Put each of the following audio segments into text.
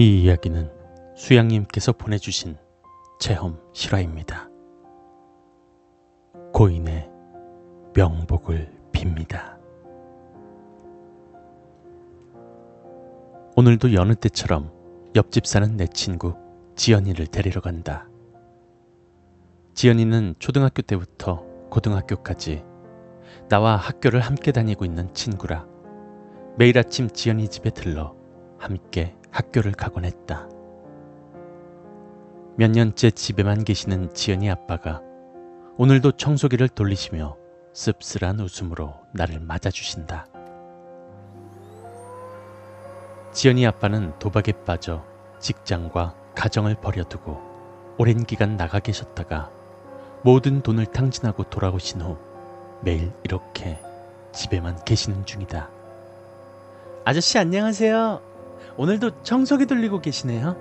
이 이야기는 수양님께서 보내주신 체험 실화입니다. 고인의 명복을 빕니다. 오늘도 여느 때처럼 옆집 사는 내 친구 지연이를 데리러 간다. 지연이는 초등학교 때부터 고등학교까지 나와 학교를 함께 다니고 있는 친구라 매일 아침 지연이 집에 들러 함께 학교를 가곤 했다. 몇 년째 집에만 계시는 지연이 아빠가 오늘도 청소기를 돌리시며 씁쓸한 웃음으로 나를 맞아주신다. 지연이 아빠는 도박에 빠져 직장과 가정을 버려두고 오랜 기간 나가 계셨다가 모든 돈을 탕진하고 돌아오신 후 매일 이렇게 집에만 계시는 중이다. 아저씨 안녕하세요. 오늘도 청소기 돌리고 계시네요.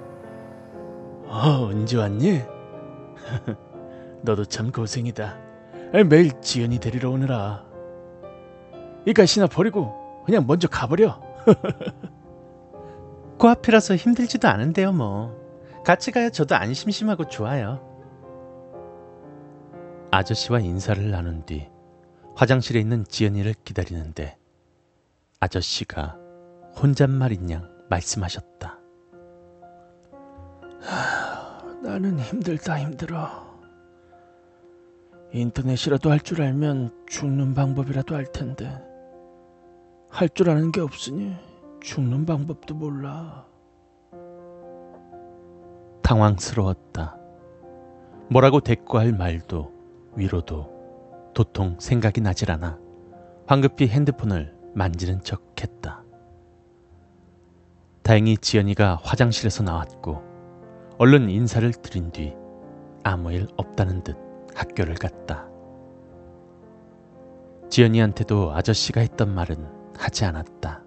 어, 언제 왔니? 너도 참 고생이다. 매일 지연이 데리러 오느라. 이 가시나 버리고 그냥 먼저 가버려. 코앞이라서 힘들지도 않은데요, 뭐. 같이 가야 저도 안 심심하고 좋아요. 아저씨와 인사를 나눈 뒤 화장실에 있는 지연이를 기다리는데 아저씨가 혼잣말인 양 말씀하셨다. 나는 힘들다 힘들어. 인터넷이라도 할 줄 알면 죽는 방법이라도 알 텐데 할 줄 아는 게 없으니 죽는 방법도 몰라. 당황스러웠다. 뭐라고 대꾸할 말도 위로도 도통 생각이 나질 않아 황급히 핸드폰을 만지는 척 했다. 다행히 지연이가 화장실에서 나왔고 얼른 인사를 드린 뒤 아무 일 없다는 듯 학교를 갔다. 지연이한테도 아저씨가 했던 말은 하지 않았다.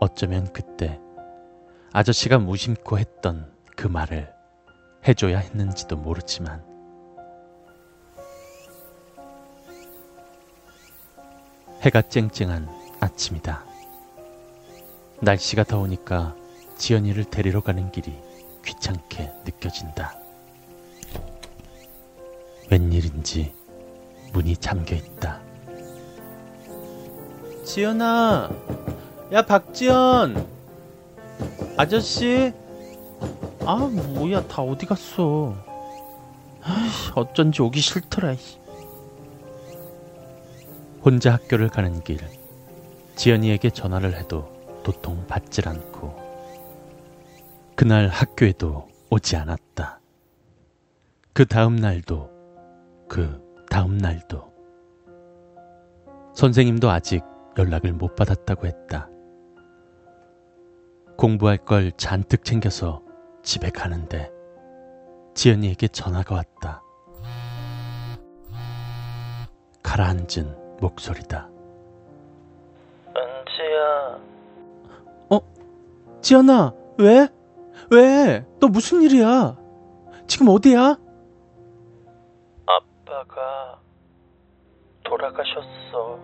어쩌면 그때 아저씨가 무심코 했던 그 말을 해줘야 했는지도 모르지만 해가 쨍쨍한 아침이다. 날씨가 더우니까 지연이를 데리러 가는 길이 귀찮게 느껴진다. 웬일인지 문이 잠겨 있다. 지연아, 야 박지연, 아저씨, 아 뭐야 다 어디 갔어? 아이씨, 어쩐지 오기 싫더라. 혼자 학교를 가는 길, 지연이에게 전화를 해도 도통 받질 않고 그날 학교에도 오지 않았다. 그 다음 날도 그 다음 날도 선생님도 아직 연락을 못 받았다고 했다. 공부할 걸 잔뜩 챙겨서 집에 가는데 지연이에게 전화가 왔다. 가라앉은 목소리다. 지연아, 왜? 왜? 너 무슨 일이야? 지금 어디야? 아빠가 돌아가셨어.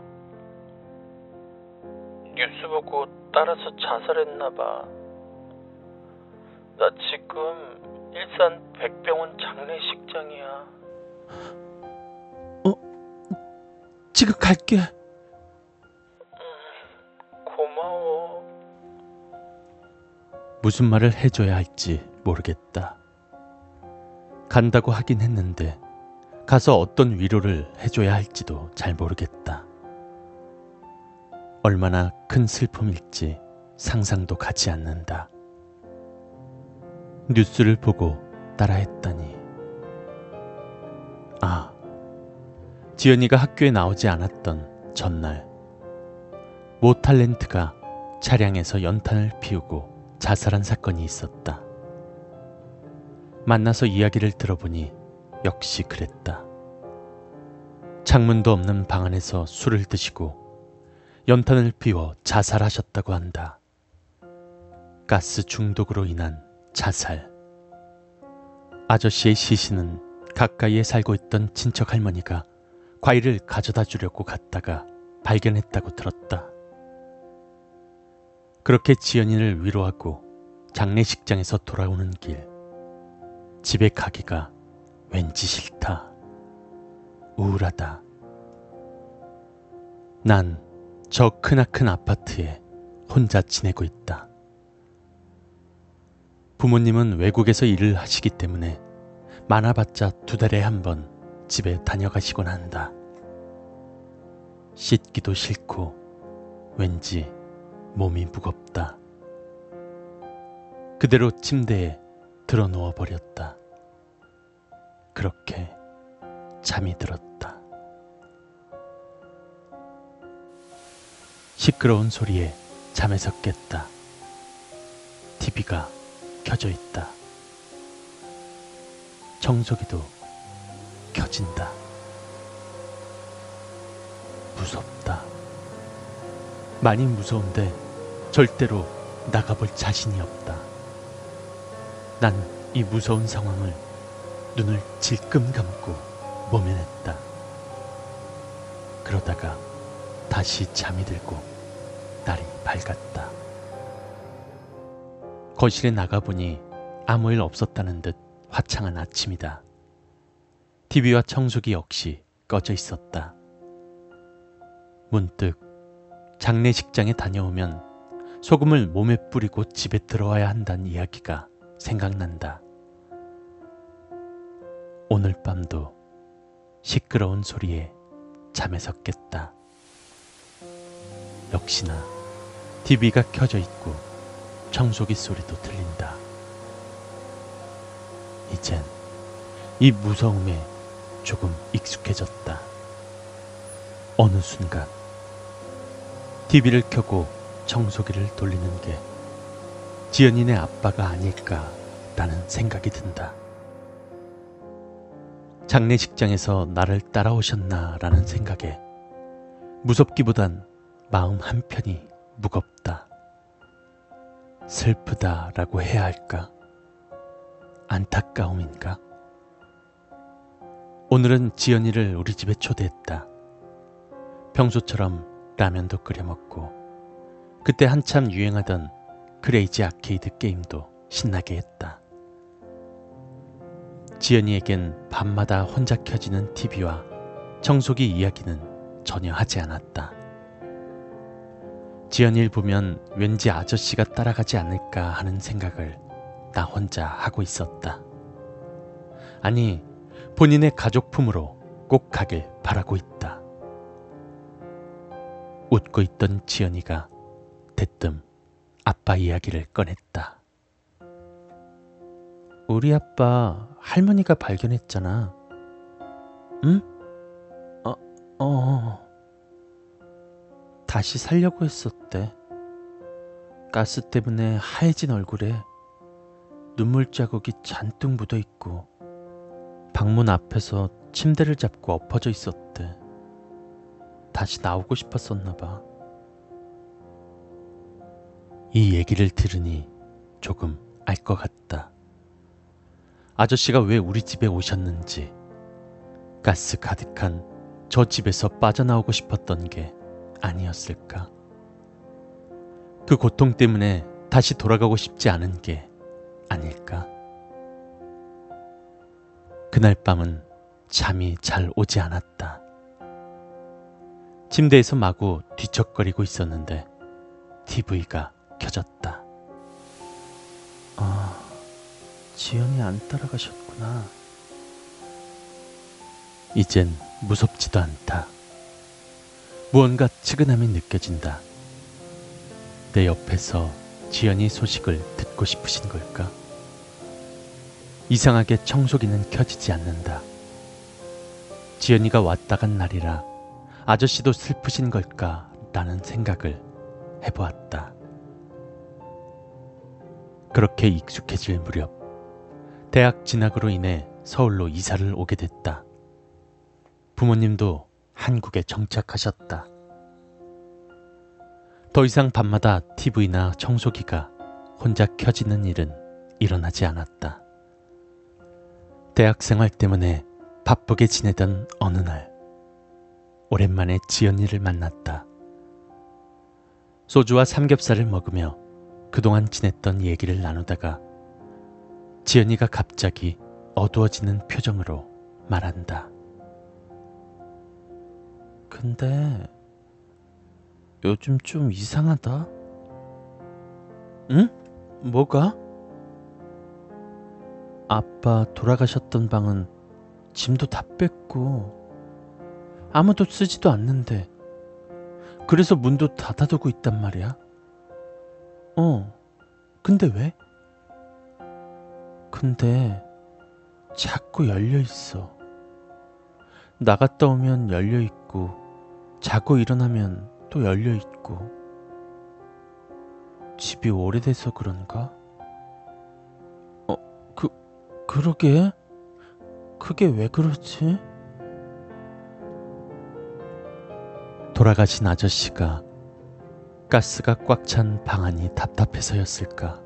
뉴스 보고 따라서 자살했나봐. 나 지금 일산 백병원 장례식장이야. 지금 갈게. 무슨 말을 해줘야 할지 모르겠다. 간다고 하긴 했는데 가서 어떤 위로를 해줘야 할지도 잘 모르겠다. 얼마나 큰 슬픔일지 상상도 가지 않는다. 뉴스를 보고 따라했더니 아, 지연이가 학교에 나오지 않았던 전날 모 탤런트가 차량에서 연탄을 피우고 자살한 사건이 있었다. 만나서 이야기를 들어보니 역시 그랬다. 창문도 없는 방 안에서 술을 드시고 연탄을 피워 자살하셨다고 한다. 가스 중독으로 인한 자살. 아저씨의 시신은 가까이에 살고 있던 친척 할머니가 과일을 가져다 주려고 갔다가 발견했다고 들었다. 그렇게 지연이를 위로하고 장례식장에서 돌아오는 길. 집에 가기가 왠지 싫다. 우울하다. 난 저 크나큰 아파트에 혼자 지내고 있다. 부모님은 외국에서 일을 하시기 때문에 많아봤자 두 달에 한 번 집에 다녀가시곤 한다. 씻기도 싫고 왠지 몸이 무겁다. 그대로 침대에 들어 누워 버렸다. 그렇게 잠이 들었다. 시끄러운 소리에 잠에서 깼다. TV가 켜져 있다. 청소기도 켜진다. 무섭다. 많이 무서운데 절대로 나가볼 자신이 없다. 난이 무서운 상황을 눈을 질끔 감고 모면했다. 그러다가 다시 잠이 들고 날이 밝았다. 거실에 나가보니 아무 일 없었다는 듯 화창한 아침이다. TV와 청소기 역시 꺼져 있었다. 문득 장례식장에 다녀오면 소금을 몸에 뿌리고 집에 들어와야 한다는 이야기가 생각난다. 오늘 밤도 시끄러운 소리에 잠에서 깼다. 역시나 TV가 켜져 있고 청소기 소리도 들린다. 이젠 이 무서움에 조금 익숙해졌다. 어느 순간 TV를 켜고 청소기를 돌리는 게 지연이네 아빠가 아닐까라는 생각이 든다. 장례식장에서 나를 따라오셨나라는 생각에 무섭기보단 마음 한편이 무겁다. 슬프다라고 해야 할까? 안타까움인가? 오늘은 지연이를 우리 집에 초대했다. 평소처럼 라면도 끓여 먹고 그때 한참 유행하던 크레이지 아케이드 게임도 신나게 했다. 지연이에겐 밤마다 혼자 켜지는 TV와 청소기 이야기는 전혀 하지 않았다. 지연이를 보면 왠지 아저씨가 따라가지 않을까 하는 생각을 나 혼자 하고 있었다. 아니, 본인의 가족품으로 꼭 가길 바라고 있다. 웃고 있던 지연이가 대뜸 아빠 이야기를 꺼냈다. 우리 아빠 할머니가 발견했잖아. 응? 어, 어. 다시 살려고 했었대. 가스 때문에 하얘진 얼굴에 눈물 자국이 잔뜩 묻어 있고 방문 앞에서 침대를 잡고 엎어져 있었대. 다시 나오고 싶었었나 봐. 이 얘기를 들으니 조금 알 것 같다. 아저씨가 왜 우리 집에 오셨는지, 가스 가득한 저 집에서 빠져나오고 싶었던 게 아니었을까? 그 고통 때문에 다시 돌아가고 싶지 않은 게 아닐까? 그날 밤은 잠이 잘 오지 않았다. 침대에서 마구 뒤척거리고 있었는데 TV가 켜졌다. 아, 지연이 안 따라가셨구나. 이젠 무섭지도 않다. 무언가 측은함이 느껴진다. 내 옆에서 지연이 소식을 듣고 싶으신 걸까? 이상하게 청소기는 켜지지 않는다. 지연이가 왔다 간 날이라 아저씨도 슬프신 걸까? 라는 생각을 해보았다. 그렇게 익숙해질 무렵 대학 진학으로 인해 서울로 이사를 오게 됐다. 부모님도 한국에 정착하셨다. 더 이상 밤마다 TV나 청소기가 혼자 켜지는 일은 일어나지 않았다. 대학 생활 때문에 바쁘게 지내던 어느 날, 오랜만에 지연이를 만났다. 소주와 삼겹살을 먹으며 그동안 지냈던 얘기를 나누다가 지연이가 갑자기 어두워지는 표정으로 말한다. 근데 요즘 좀 이상하다. 응? 뭐가? 아빠 돌아가셨던 방은 짐도 다 뺐고 아무도 쓰지도 않는데 그래서 문도 닫아두고 있단 말이야. 어, 근데 왜? 근데 자꾸 열려 있어. 나갔다 오면 열려 있고, 자고 일어나면 또 열려 있고. 집이 오래돼서 그런가? 어, 그, 그러게. 그게 왜 그러지? 돌아가신 아저씨가 가스가 꽉 찬 방 안이 답답해서였을까?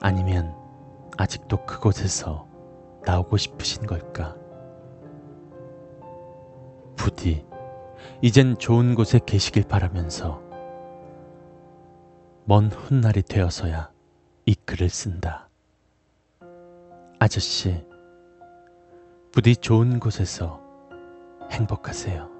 아니면 아직도 그곳에서 나오고 싶으신 걸까? 부디 이젠 좋은 곳에 계시길 바라면서 먼 훗날이 되어서야 이 글을 쓴다. 아저씨, 부디 좋은 곳에서 행복하세요.